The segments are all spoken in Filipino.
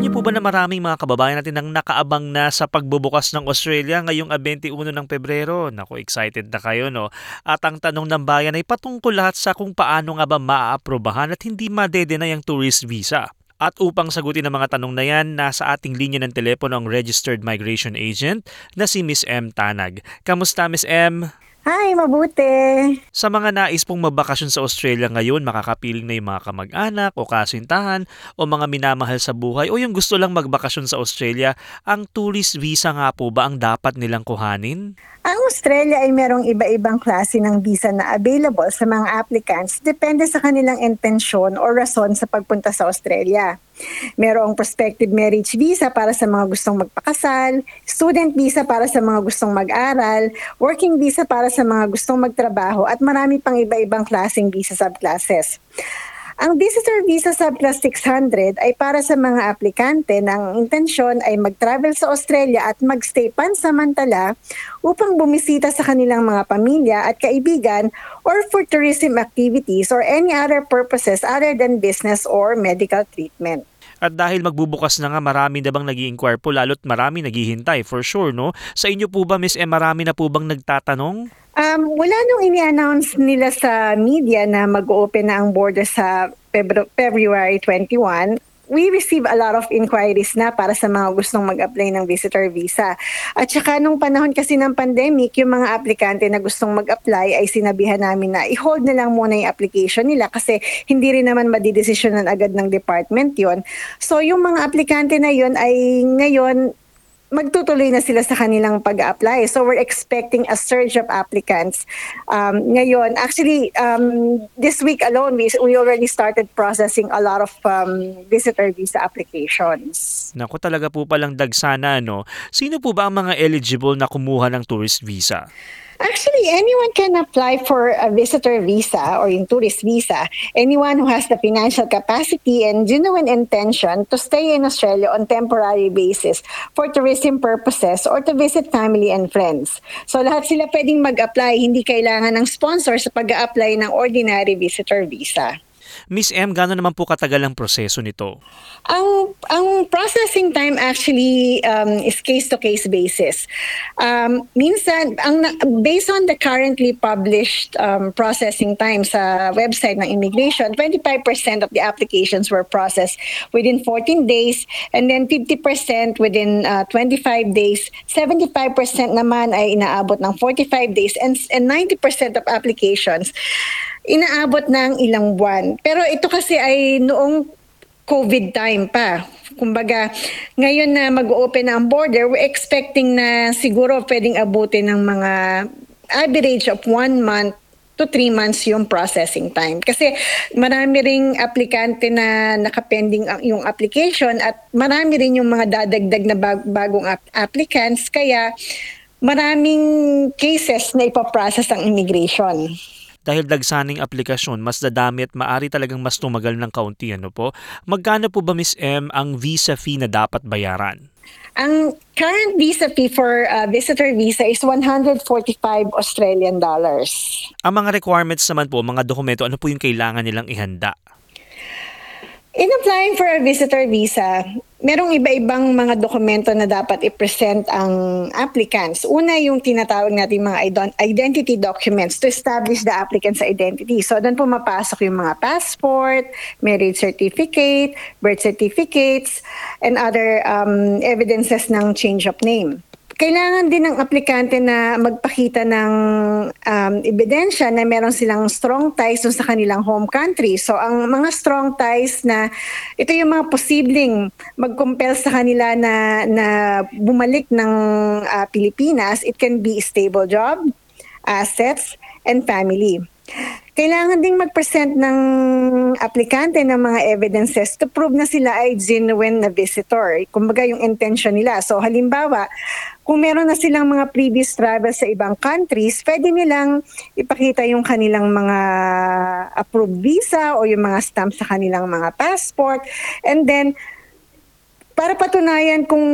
Alam niyo po ba na maraming mga kababayan natin ang nakaabang na sa pagbubukas ng Australia ngayong 21 ng Pebrero? Naku, excited na kayo, no? At ang tanong ng bayan ay patungkol lahat sa kung paano nga ba maaaprobahan at hindi madedenay ang tourist visa. At upang sagutin ang mga tanong na yan, nasa ating linya ng telepono ang Registered Migration Agent na si Miss M. Tanag. Kamusta, Miss M? Hi, mabuti. Sa mga nais pong magbakasyon sa Australia ngayon, makakapiling na yung mga kamag-anak o kasintahan o mga minamahal sa buhay o yung gusto lang magbakasyon sa Australia, ang tourist visa nga po ba ang dapat nilang kuhanin? Ang Australia ay merong iba-ibang klase ng visa na available sa mga applicants depende sa kanilang intensyon o rason sa pagpunta sa Australia. Merong prospective marriage visa para sa mga gustong magpakasal, student visa para sa mga gustong mag-aral, working visa para sa mga gustong magtrabaho at marami pang iba-ibang klaseng visa subclasses. Ang Visitor Visa Subclass 600 ay para sa mga aplikante ng intensyon ay mag-travel sa Australia at magstay pansamantala upang bumisita sa kanilang mga pamilya at kaibigan or for tourism activities or any other purposes other than business or medical treatment. At dahil magbubukas na nga, marami na bang nag inquire po, lalo't marami naghihintay for sure, no? Sa inyo po ba, Miss M, marami na po bang nagtatanong? Um, wala nung ini-announce nila sa media na mag-open na ang border sa Febru- February 21, we receive a lot of inquiries na para sa mga gustong mag-apply ng visitor visa. At saka nung panahon kasi ng pandemic, yung mga aplikante na gustong mag-apply ay sinabihan namin na i-hold na lang muna yung application nila kasi hindi rin naman madidesisyonan agad ng department yon. So yung mga aplikante na yon ay ngayon magtutuloy na sila sa kanilang pag-apply. So we're expecting a surge of applicants. Um, ngayon, actually, um, this week alone, we, we already started processing a lot of um, visitor visa applications. Naku, talaga po palang dagsana, no? Sino po ba ang mga eligible na kumuha ng tourist visa? Actually, anyone can apply for a visitor visa or yung tourist visa. Anyone who has the financial capacity and genuine intention to stay in Australia on temporary basis for tourism purposes or to visit family and friends. So lahat sila pwedeng mag-apply, hindi kailangan ng sponsor sa pag-apply ng ordinary visitor visa. Miss M, gano'n naman po katagal ang proseso nito? Ang ang processing time actually um, is case to case basis. Um, minsan ang based on the currently published um, processing time sa website ng immigration, 25% of the applications were processed within 14 days and then 50% within uh, 25 days. 75% naman ay inaabot ng 45 days and, and 90% of applications inaabot ng ilang buwan. Pero ito kasi ay noong COVID time pa. Kumbaga, ngayon na mag-open na ang border, we're expecting na siguro pwedeng abutin ng mga average of one month to three months yung processing time. Kasi marami ring aplikante na nakapending ang- yung application at marami rin yung mga dadagdag na bag- bagong ap- applicants. Kaya maraming cases na ipaprocess ang immigration. Dahil dagsaning aplikasyon, mas dadami at maari talagang mas tumagal ng kaunti. Ano po? Magkano po ba, Miss M, ang visa fee na dapat bayaran? Ang current visa fee for uh, visitor visa is 145 Australian dollars. Ang mga requirements naman po, mga dokumento, ano po yung kailangan nilang ihanda? In applying for a visitor visa, merong iba-ibang mga dokumento na dapat i-present ang applicants. Una yung tinatawag natin mga identity documents to establish the applicant's identity. So doon pumapasok yung mga passport, marriage certificate, birth certificates, and other um, evidences ng change of name. Kailangan din ng aplikante na magpakita ng um, ebidensya na meron silang strong ties sa kanilang home country. So ang mga strong ties na ito yung mga posibleng mag-compel sa kanila na, na bumalik ng ah, Pilipinas. It can be stable job, assets, and family. Kailangan ding mag-present ng aplikante ng mga evidences to prove na sila ay genuine na visitor. Kumbaga yung intention nila. So halimbawa, kung meron na silang mga previous travel sa ibang countries, pwede nilang ipakita yung kanilang mga approved visa o yung mga stamp sa kanilang mga passport. And then, para patunayan kung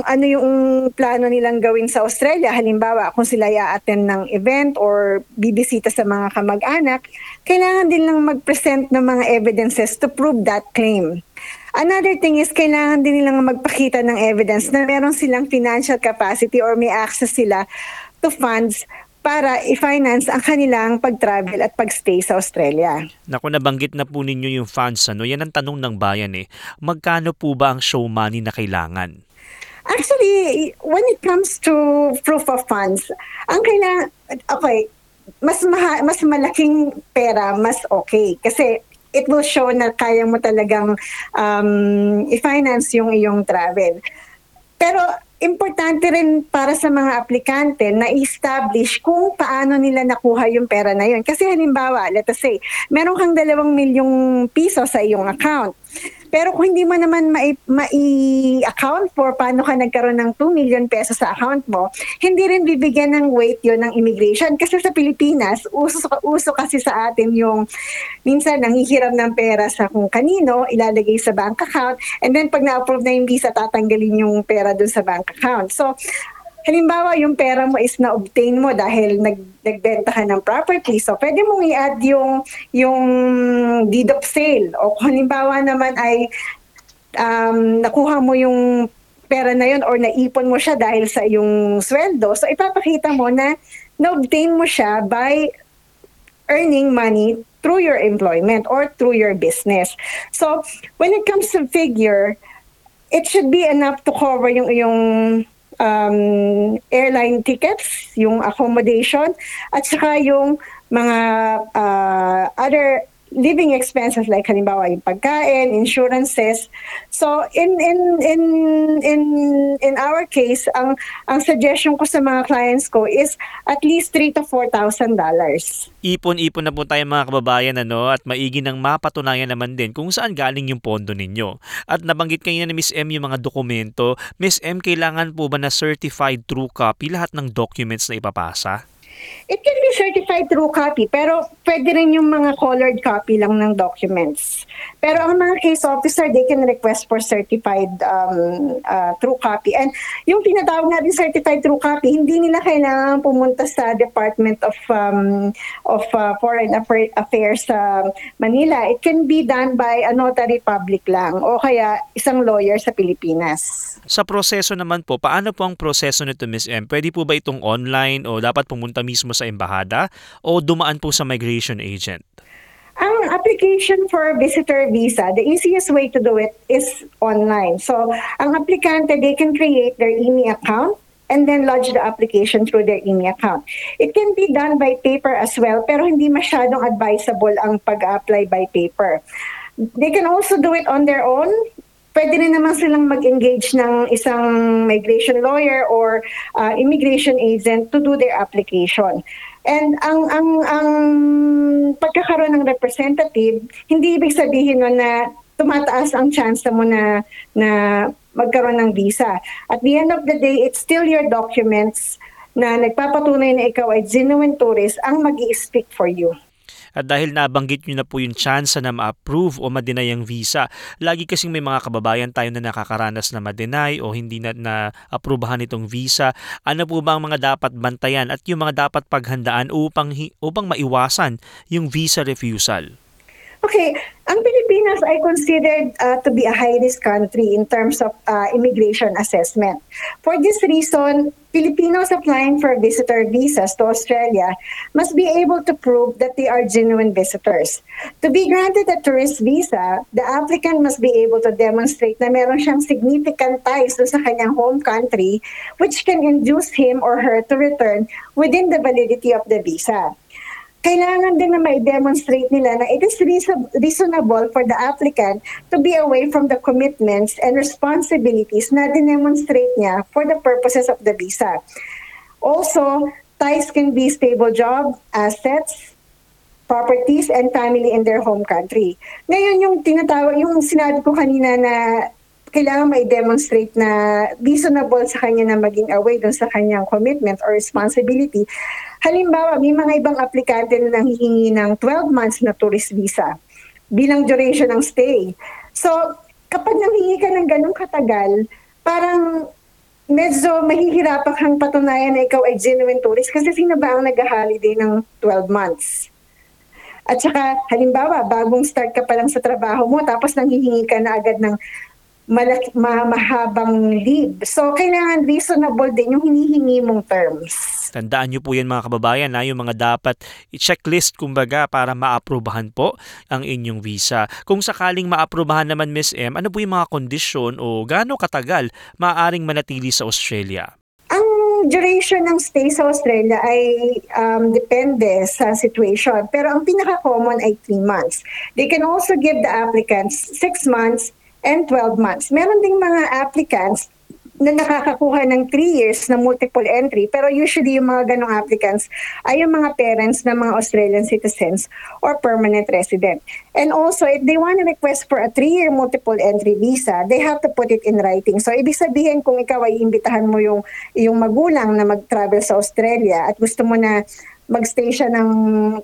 ano yung plano nilang gawin sa Australia, halimbawa kung sila i-attend ng event or bibisita sa mga kamag-anak, kailangan din lang mag-present ng mga evidences to prove that claim. Another thing is kailangan din nilang magpakita ng evidence na meron silang financial capacity or may access sila to funds para i-finance ang kanilang pag-travel at pag-stay sa Australia. Naku, nabanggit na po ninyo yung funds. Ano? Yan ang tanong ng bayan eh. Magkano po ba ang show money na kailangan? Actually, when it comes to proof of funds, ang kailangan, okay, mas, maha, mas malaking pera, mas okay. Kasi it will show na kaya mo talagang um, i-finance yung iyong travel. Pero importante rin para sa mga aplikante na establish kung paano nila nakuha yung pera na yun. Kasi halimbawa, let us say, meron kang dalawang milyong piso sa iyong account. Pero kung hindi mo naman mai-account for paano ka nagkaroon ng 2 million pesos sa account mo, hindi rin bibigyan ng weight yon ng immigration. Kasi sa Pilipinas, uso, uso kasi sa atin yung minsan nanghihiram ng pera sa kung kanino, ilalagay sa bank account, and then pag na-approve na yung visa, tatanggalin yung pera dun sa bank account. So, halimbawa yung pera mo is na-obtain mo dahil nag, nagbenta ka ng property. So, pwede mong i-add yung, yung deed of sale. O kung halimbawa naman ay um, nakuha mo yung pera na yun or naipon mo siya dahil sa yung sweldo. So, ipapakita mo na na-obtain mo siya by earning money through your employment or through your business. So, when it comes to figure, it should be enough to cover yung yung um, airline tickets, yung accommodation, at saka yung mga uh, other living expenses like halimbawa yung pagkain, insurances. So in in in in in our case, ang ang suggestion ko sa mga clients ko is at least 3 to 4,000 dollars. Ipon-ipon na po tayo mga kababayan ano at maigi nang mapatunayan naman din kung saan galing yung pondo ninyo. At nabanggit kanina ni Miss M yung mga dokumento. Miss M, kailangan po ba na certified true copy lahat ng documents na ipapasa? It can be certified true copy, pero pwede rin yung mga colored copy lang ng documents. Pero ang mga case officer, they can request for certified um, uh, true copy. And yung tinatawag natin certified true copy, hindi nila kailangan pumunta sa Department of um, of uh, Foreign Affairs sa Manila. It can be done by a notary public lang o kaya isang lawyer sa Pilipinas. Sa proseso naman po, paano po ang proseso nito Ms. M? Pwede po ba itong online o dapat pumunta mismo sa embahada o dumaan po sa migration agent? Ang application for visitor visa, the easiest way to do it is online. So, ang aplikante, they can create their IMI account and then lodge the application through their IMI account. It can be done by paper as well, pero hindi masyadong advisable ang pag-apply by paper. They can also do it on their own pwede rin naman silang mag-engage ng isang migration lawyer or uh, immigration agent to do their application. And ang ang ang pagkakaroon ng representative, hindi ibig sabihin nun na tumataas ang chance mo na na magkaroon ng visa. At the end of the day, it's still your documents na nagpapatunay na ikaw ay genuine tourist ang mag speak for you. At dahil nabanggit nyo na po yung chance na ma-approve o ma-deny ang visa, lagi kasing may mga kababayan tayo na nakakaranas na ma-deny o hindi na na-aprubahan itong visa. Ano po ba ang mga dapat bantayan at yung mga dapat paghandaan upang, upang maiwasan yung visa refusal? Okay, ang Pilipinas ay considered uh, to be a high-risk country in terms of uh, immigration assessment. For this reason, Filipinos applying for visitor visas to Australia must be able to prove that they are genuine visitors. To be granted a tourist visa, the applicant must be able to demonstrate na meron siyang significant ties sa kanyang home country which can induce him or her to return within the validity of the visa kailangan din na may demonstrate nila na it is reasonable for the applicant to be away from the commitments and responsibilities na dinemonstrate niya for the purposes of the visa. Also, ties can be stable job, assets, properties and family in their home country. Ngayon yung tinatawag, yung sinabi ko kanina na kailangan may demonstrate na reasonable sa kanya na maging away dun sa kanyang commitment or responsibility. Halimbawa, may mga ibang aplikante na nanghihingi ng 12 months na tourist visa bilang duration ng stay. So, kapag nanghingi ka ng ganong katagal, parang medyo mahihirapan kang patunayan na ikaw ay genuine tourist kasi sino ba ang nag-holiday ng 12 months? At saka, halimbawa, bagong start ka pa lang sa trabaho mo, tapos nanghihingi ka na agad ng malaki, ma- mahabang leave. So, kailangan reasonable din yung hinihingi mong terms. Tandaan niyo po yan mga kababayan na yung mga dapat i-checklist kumbaga para maaprubahan po ang inyong visa. Kung sakaling maaprubahan naman Miss M, ano po yung mga kondisyon o gaano katagal maaaring manatili sa Australia? Ang duration ng stay sa Australia ay um, depende sa situation. Pero ang pinaka-common ay 3 months. They can also give the applicants 6 months and 12 months. Meron ding mga applicants na nakakakuha ng 3 years na multiple entry. Pero usually yung mga ganong applicants ay yung mga parents ng mga Australian citizens or permanent resident. And also, if they want to request for a 3-year multiple entry visa, they have to put it in writing. So, ibig sabihin kung ikaw ay imbitahan mo yung, yung magulang na mag-travel sa Australia at gusto mo na magstay siya ng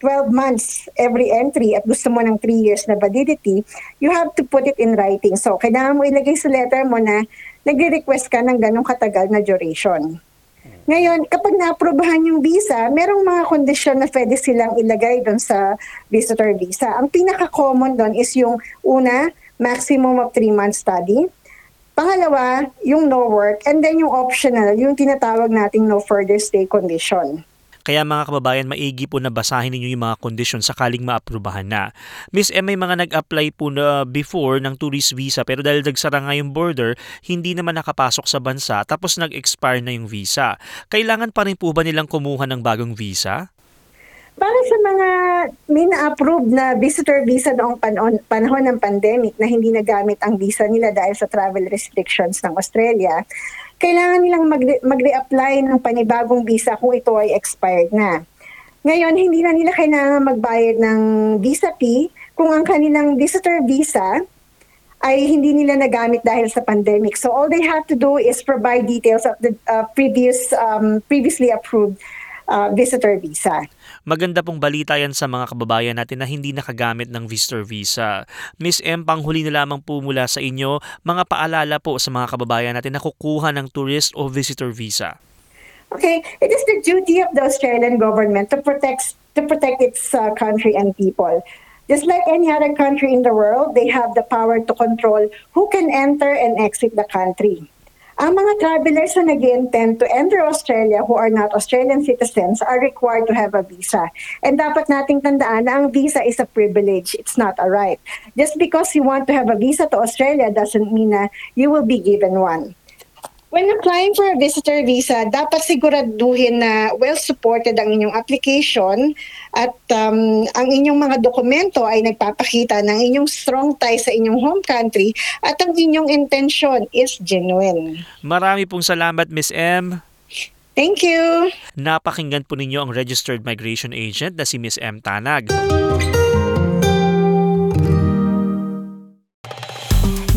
12 months every entry at gusto mo ng 3 years na validity, you have to put it in writing. So, kailangan mo ilagay sa letter mo na nagre-request ka ng ganong katagal na duration. Ngayon, kapag na-aprobahan yung visa, merong mga kondisyon na pwede silang ilagay doon sa visitor visa. Ang pinaka-common doon is yung una, maximum of 3 months study. Pangalawa, yung no work. And then yung optional, yung tinatawag nating no further stay condition. Kaya mga kababayan, maigi po na basahin ninyo yung mga kondisyon sakaling maaprubahan na. Miss M, may mga nag-apply po na before ng tourist visa pero dahil nagsara nga yung border, hindi naman nakapasok sa bansa tapos nag-expire na yung visa. Kailangan pa rin po ba nilang kumuha ng bagong visa? Para sa mga may na-approve na visitor visa noong panahon, panahon ng pandemic na hindi nagamit ang visa nila dahil sa travel restrictions ng Australia, kailangan nilang mag- mag-reapply ng panibagong visa kung ito ay expired na. Ngayon, hindi na nila kailangan magbayad ng visa fee kung ang kanilang visitor visa ay hindi nila nagamit dahil sa pandemic. So all they have to do is provide details of the uh, previous um, previously approved uh, visitor visa. Maganda pong balita yan sa mga kababayan natin na hindi nakagamit ng visitor visa. Miss M, panghuli na lamang po mula sa inyo, mga paalala po sa mga kababayan natin na kukuha ng tourist o visitor visa. Okay, it is the duty of the Australian government to protect to protect its uh, country and people. Just like any other country in the world, they have the power to control who can enter and exit the country. Ang mga travelers na nag intend to enter Australia who are not Australian citizens are required to have a visa. And dapat nating tandaan na ang visa is a privilege. It's not a right. Just because you want to have a visa to Australia doesn't mean na you will be given one. When applying for a visitor visa, dapat siguraduhin na well-supported ang inyong application at um, ang inyong mga dokumento ay nagpapakita ng inyong strong tie sa inyong home country at ang inyong intention is genuine. Marami pong salamat Miss M. Thank you! Napakinggan po ninyo ang registered migration agent na si Miss M Tanag.